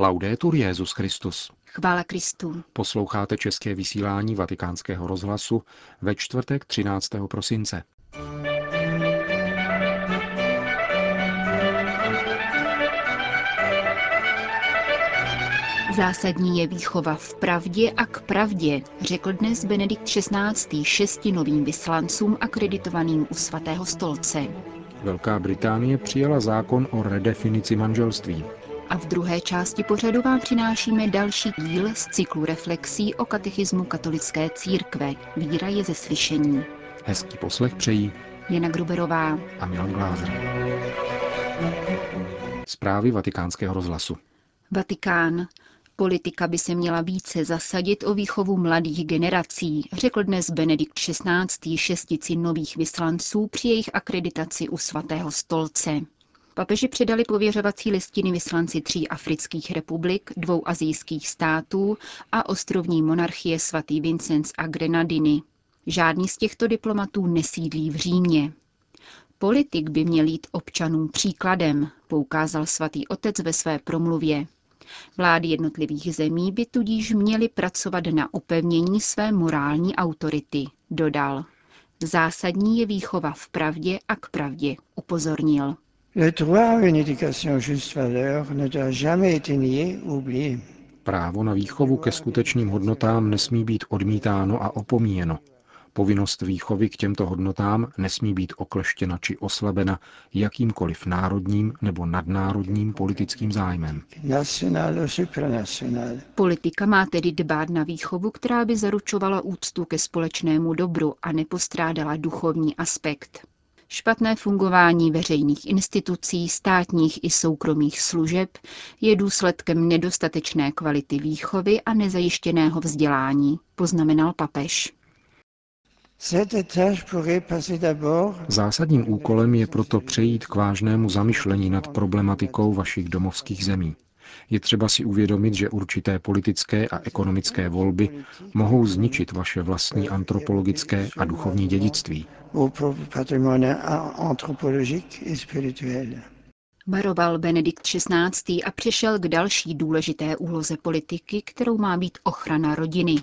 Laudetur Jezus Christus. Chvála Kristu. Posloucháte české vysílání Vatikánského rozhlasu ve čtvrtek 13. prosince. Zásadní je výchova v pravdě a k pravdě, řekl dnes Benedikt XVI. šesti novým vyslancům akreditovaným u svatého stolce. Velká Británie přijala zákon o redefinici manželství. A v druhé části pořadu vám přinášíme další díl z cyklu reflexí o katechismu katolické církve. Víra je ze slyšení. Hezký poslech přejí Jana Gruberová a Milan Glázer. Zprávy vatikánského rozhlasu. Vatikán. Politika by se měla více zasadit o výchovu mladých generací, řekl dnes Benedikt XVI. šestici nových vyslanců při jejich akreditaci u svatého stolce. Papeži předali pověřovací listiny vyslanci tří afrických republik, dvou azijských států a ostrovní monarchie svatý Vincenz a Grenadiny. Žádný z těchto diplomatů nesídlí v Římě. Politik by měl jít občanům příkladem, poukázal svatý otec ve své promluvě. Vlády jednotlivých zemí by tudíž měly pracovat na upevnění své morální autority, dodal. Zásadní je výchova v pravdě a k pravdě, upozornil. Právo na výchovu ke skutečným hodnotám nesmí být odmítáno a opomíjeno. Povinnost výchovy k těmto hodnotám nesmí být okleštěna či oslabena jakýmkoliv národním nebo nadnárodním politickým zájmem. Politika má tedy dbát na výchovu, která by zaručovala úctu ke společnému dobru a nepostrádala duchovní aspekt. Špatné fungování veřejných institucí, státních i soukromých služeb je důsledkem nedostatečné kvality výchovy a nezajištěného vzdělání, poznamenal papež. Zásadním úkolem je proto přejít k vážnému zamyšlení nad problematikou vašich domovských zemí. Je třeba si uvědomit, že určité politické a ekonomické volby mohou zničit vaše vlastní antropologické a duchovní dědictví. Varoval Benedikt XVI. a přišel k další důležité úloze politiky, kterou má být ochrana rodiny.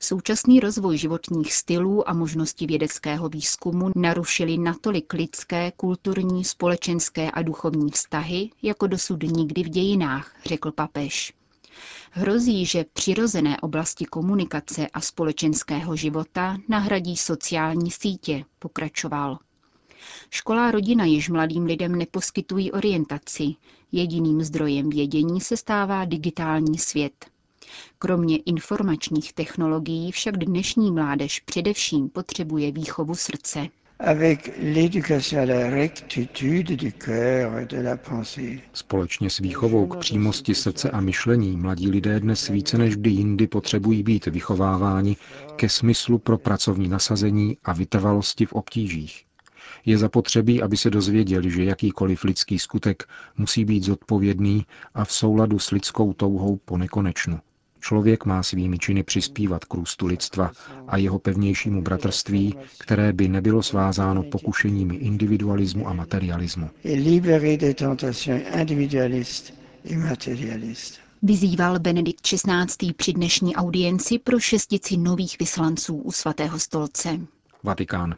Současný rozvoj životních stylů a možnosti vědeckého výzkumu narušili natolik lidské, kulturní, společenské a duchovní vztahy, jako dosud nikdy v dějinách, řekl papež. Hrozí, že přirozené oblasti komunikace a společenského života nahradí sociální sítě, pokračoval. Škola a rodina již mladým lidem neposkytují orientaci. Jediným zdrojem vědění se stává digitální svět. Kromě informačních technologií však dnešní mládež především potřebuje výchovu srdce. Společně s výchovou k přímosti srdce a myšlení mladí lidé dnes více než kdy jindy potřebují být vychováváni ke smyslu pro pracovní nasazení a vytrvalosti v obtížích. Je zapotřebí, aby se dozvěděli, že jakýkoliv lidský skutek musí být zodpovědný a v souladu s lidskou touhou po nekonečnu. Člověk má svými činy přispívat k růstu lidstva a jeho pevnějšímu bratrství, které by nebylo svázáno pokušeními individualismu a materialismu. Vyzýval Benedikt XVI. při dnešní audienci pro šestici nových vyslanců u svatého stolce. Vatikán.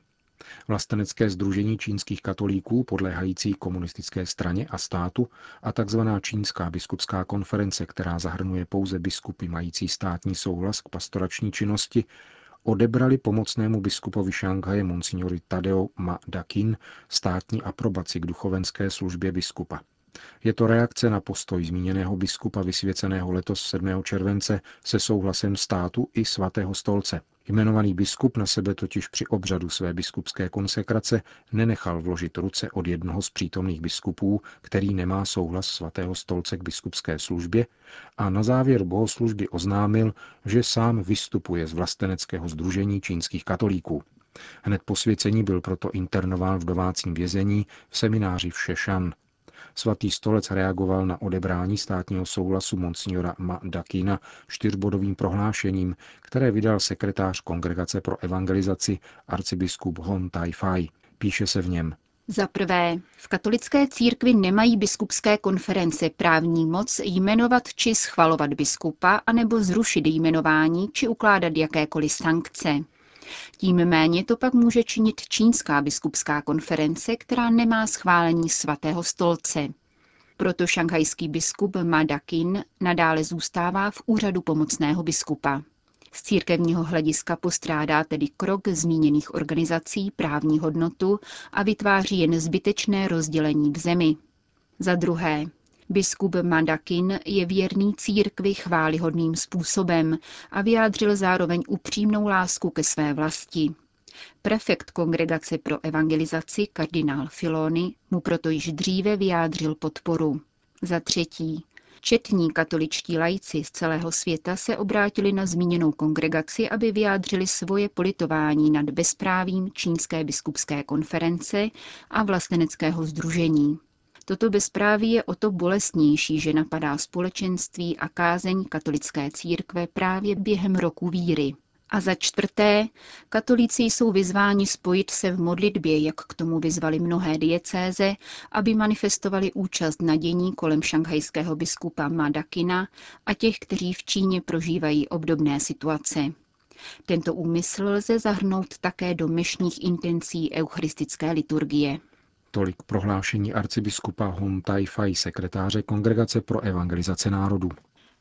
Vlastenecké združení čínských katolíků podléhající komunistické straně a státu a tzv. čínská biskupská konference, která zahrnuje pouze biskupy mající státní souhlas k pastorační činnosti, odebrali pomocnému biskupovi Šanghaje monsignori Tadeo Ma Dakin státní aprobaci k duchovenské službě biskupa. Je to reakce na postoj zmíněného biskupa vysvěceného letos 7. července se souhlasem státu i svatého stolce. Jmenovaný biskup na sebe totiž při obřadu své biskupské konsekrace nenechal vložit ruce od jednoho z přítomných biskupů, který nemá souhlas svatého stolce k biskupské službě a na závěr bohoslužby oznámil, že sám vystupuje z vlasteneckého združení čínských katolíků. Hned po svěcení byl proto internován v domácím vězení v semináři v Šešan, Svatý stolec reagoval na odebrání státního souhlasu monsignora Ma Dakina čtyřbodovým prohlášením, které vydal sekretář Kongregace pro evangelizaci arcibiskup Hon Tai Fai. Píše se v něm, Za prvé, v katolické církvi nemají biskupské konference právní moc jmenovat či schvalovat biskupa, anebo zrušit jmenování či ukládat jakékoliv sankce. Tím méně to pak může činit Čínská biskupská konference, která nemá schválení svatého stolce. Proto šanghajský biskup Ma Dakin nadále zůstává v úřadu pomocného biskupa. Z církevního hlediska postrádá tedy krok zmíněných organizací právní hodnotu a vytváří jen zbytečné rozdělení v zemi. Za druhé, biskup Mandakin je věrný církvi chválihodným způsobem a vyjádřil zároveň upřímnou lásku ke své vlasti. Prefekt Kongregace pro evangelizaci kardinál Filony mu proto již dříve vyjádřil podporu. Za třetí, Četní katoličtí lajci z celého světa se obrátili na zmíněnou kongregaci, aby vyjádřili svoje politování nad bezprávím Čínské biskupské konference a vlasteneckého združení. Toto bezpráví je o to bolestnější, že napadá společenství a kázeň katolické církve právě během roku víry. A za čtvrté, katolíci jsou vyzváni spojit se v modlitbě, jak k tomu vyzvali mnohé diecéze, aby manifestovali účast na dění kolem šanghajského biskupa Madakina a těch, kteří v Číně prožívají obdobné situace. Tento úmysl lze zahrnout také do mešních intencí eucharistické liturgie. Tolik prohlášení arcibiskupa Hun Tai-fai, sekretáře Kongregace pro evangelizace národů.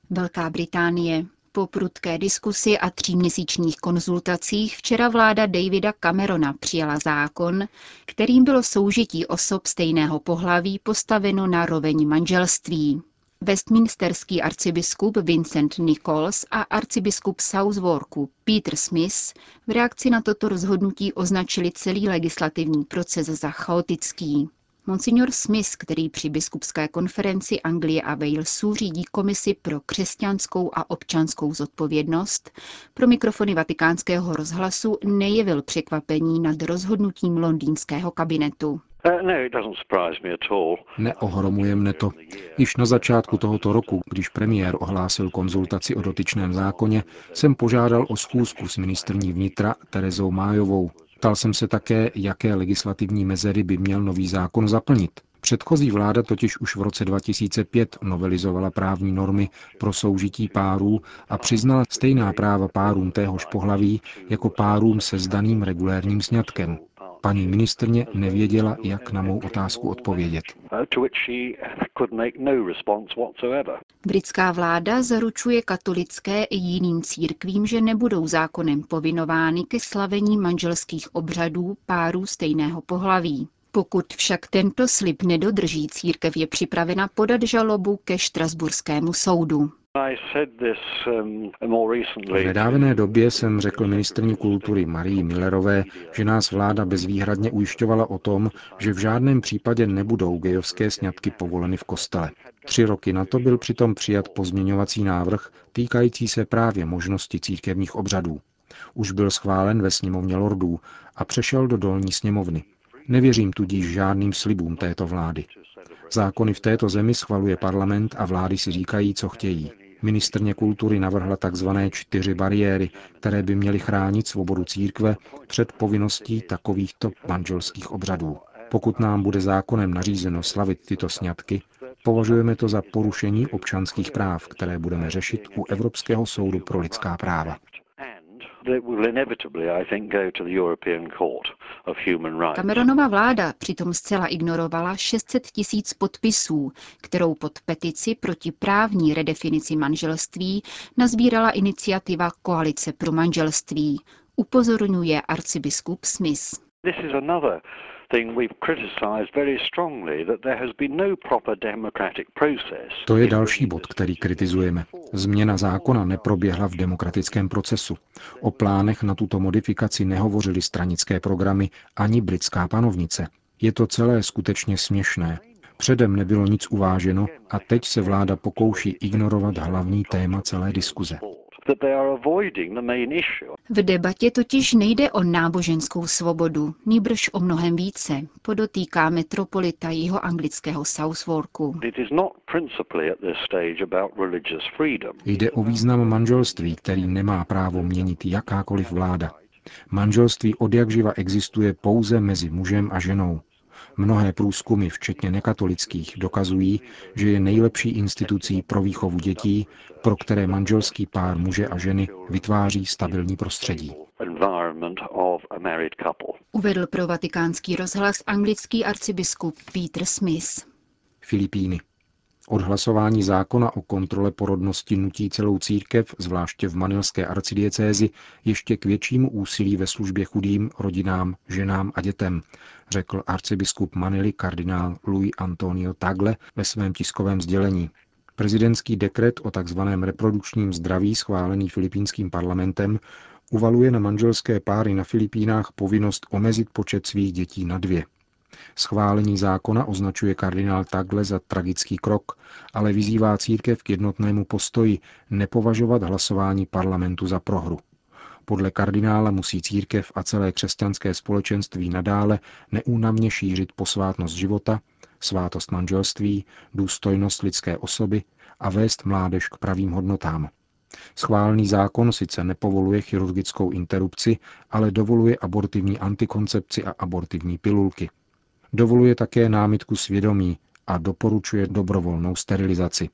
Velká Británie. Po prudké diskusi a tříměsíčních konzultacích včera vláda Davida Camerona přijala zákon, kterým bylo soužití osob stejného pohlaví postaveno na roveň manželství. Westminsterský arcibiskup Vincent Nichols a arcibiskup Southwarku Peter Smith v reakci na toto rozhodnutí označili celý legislativní proces za chaotický. Monsignor Smith, který při biskupské konferenci Anglie a Walesu řídí komisi pro křesťanskou a občanskou zodpovědnost, pro mikrofony vatikánského rozhlasu nejevil překvapení nad rozhodnutím londýnského kabinetu. Uh, Neohromuje mne to. Již na začátku tohoto roku, když premiér ohlásil konzultaci o dotyčném zákoně, jsem požádal o schůzku s ministrní vnitra Terezou Májovou. Ptal jsem se také, jaké legislativní mezery by měl nový zákon zaplnit. Předchozí vláda totiž už v roce 2005 novelizovala právní normy pro soužití párů a přiznala stejná práva párům téhož pohlaví jako párům se zdaným regulérním sňatkem. Paní ministrně nevěděla, jak na mou otázku odpovědět. No Britská vláda zaručuje katolické i jiným církvím, že nebudou zákonem povinovány ke slavení manželských obřadů párů stejného pohlaví. Pokud však tento slib nedodrží, církev je připravena podat žalobu ke Štrasburskému soudu. Um, v nedávné době jsem řekl ministrní kultury Marii Millerové, že nás vláda bezvýhradně ujišťovala o tom, že v žádném případě nebudou gejovské sňatky povoleny v kostele. Tři roky na to byl přitom přijat pozměňovací návrh týkající se právě možnosti církevních obřadů. Už byl schválen ve sněmovně lordů a přešel do dolní sněmovny. Nevěřím tudíž žádným slibům této vlády. Zákony v této zemi schvaluje parlament a vlády si říkají, co chtějí. Ministrně kultury navrhla tzv. čtyři bariéry, které by měly chránit svobodu církve před povinností takovýchto manželských obřadů. Pokud nám bude zákonem nařízeno slavit tyto sňatky, považujeme to za porušení občanských práv, které budeme řešit u Evropského soudu pro lidská práva. Cameronova vláda přitom zcela ignorovala 600 tisíc podpisů, kterou pod petici proti právní redefinici manželství nazbírala iniciativa Koalice pro manželství, upozorňuje arcibiskup Smith. This is another to je další bod, který kritizujeme. Změna zákona neproběhla v demokratickém procesu. O plánech na tuto modifikaci nehovořily stranické programy ani britská panovnice. Je to celé skutečně směšné. Předem nebylo nic uváženo a teď se vláda pokouší ignorovat hlavní téma celé diskuze. V debatě totiž nejde o náboženskou svobodu, nýbrž o mnohem více, podotýká metropolita jeho anglického Southwarku. Jde o význam manželství, který nemá právo měnit jakákoliv vláda. Manželství od jak živa existuje pouze mezi mužem a ženou. Mnohé průzkumy, včetně nekatolických, dokazují, že je nejlepší institucí pro výchovu dětí, pro které manželský pár muže a ženy vytváří stabilní prostředí. Uvedl pro vatikánský rozhlas anglický arcibiskup Peter Smith. Filipíny. Odhlasování zákona o kontrole porodnosti nutí celou církev, zvláště v manilské arcidiecézi, ještě k většímu úsilí ve službě chudým, rodinám, ženám a dětem, řekl arcibiskup Manily kardinál Louis Antonio Tagle ve svém tiskovém sdělení. Prezidentský dekret o tzv. reprodukčním zdraví schválený filipínským parlamentem uvaluje na manželské páry na Filipínách povinnost omezit počet svých dětí na dvě. Schválení zákona označuje kardinál Tagle za tragický krok, ale vyzývá církev k jednotnému postoji nepovažovat hlasování parlamentu za prohru. Podle kardinála musí církev a celé křesťanské společenství nadále neúnavně šířit posvátnost života, svátost manželství, důstojnost lidské osoby a vést mládež k pravým hodnotám. Schválený zákon sice nepovoluje chirurgickou interrupci, ale dovoluje abortivní antikoncepci a abortivní pilulky. Dovoluje také námitku svědomí a doporučuje dobrovolnou sterilizaci.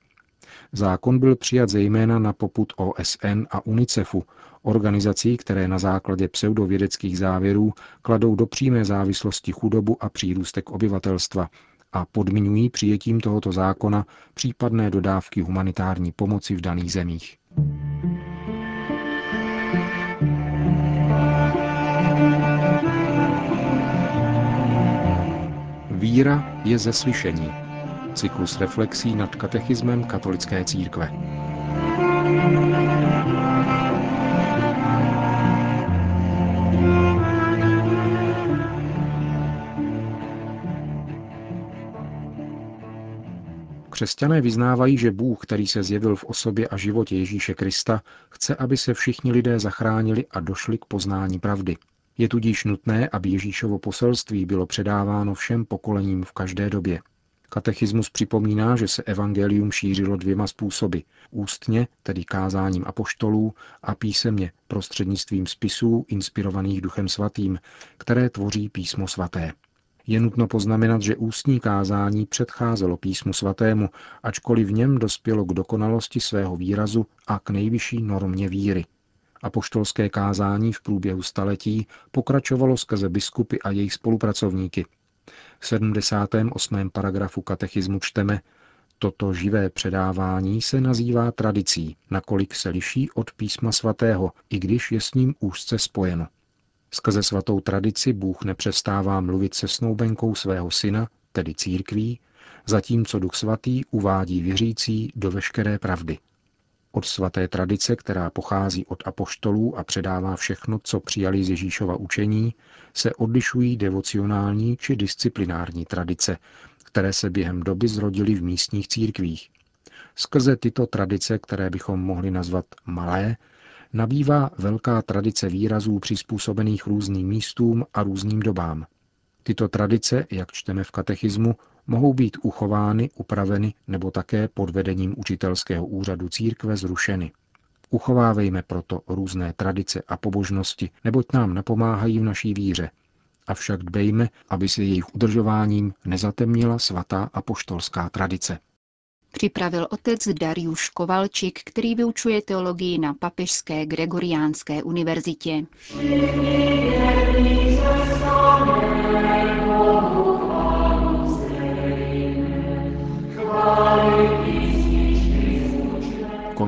Zákon byl přijat zejména na poput OSN a UNICEFu, organizací, které na základě pseudovědeckých závěrů kladou do přímé závislosti chudobu a přírůstek obyvatelstva a podmiňují přijetím tohoto zákona případné dodávky humanitární pomoci v daných zemích. Víra je ze slyšení. Cyklus reflexí nad katechismem katolické církve. Křesťané vyznávají, že Bůh, který se zjevil v osobě a životě Ježíše Krista, chce, aby se všichni lidé zachránili a došli k poznání pravdy. Je tudíž nutné, aby Ježíšovo poselství bylo předáváno všem pokolením v každé době. Katechismus připomíná, že se evangelium šířilo dvěma způsoby. Ústně, tedy kázáním apoštolů, a písemně, prostřednictvím spisů inspirovaných Duchem Svatým, které tvoří písmo svaté. Je nutno poznamenat, že ústní kázání předcházelo písmu svatému, ačkoliv v něm dospělo k dokonalosti svého výrazu a k nejvyšší normě víry. Apoštolské kázání v průběhu staletí pokračovalo skrze biskupy a jejich spolupracovníky. V 78. paragrafu katechismu čteme, Toto živé předávání se nazývá tradicí, nakolik se liší od písma svatého, i když je s ním úzce spojeno. Skrze svatou tradici Bůh nepřestává mluvit se snoubenkou svého syna, tedy církví, zatímco Duch Svatý uvádí věřící do veškeré pravdy. Od svaté tradice, která pochází od apoštolů a předává všechno, co přijali z Ježíšova učení, se odlišují devocionální či disciplinární tradice, které se během doby zrodily v místních církvích. Skrze tyto tradice, které bychom mohli nazvat malé, nabývá velká tradice výrazů přizpůsobených různým místům a různým dobám. Tyto tradice, jak čteme v katechismu, mohou být uchovány, upraveny nebo také pod vedením učitelského úřadu církve zrušeny. Uchovávejme proto různé tradice a pobožnosti, neboť nám napomáhají v naší víře. Avšak dbejme, aby se jejich udržováním nezatemnila svatá apoštolská tradice. Připravil otec Dariuš Kovalčik, který vyučuje teologii na Papežské Gregoriánské univerzitě.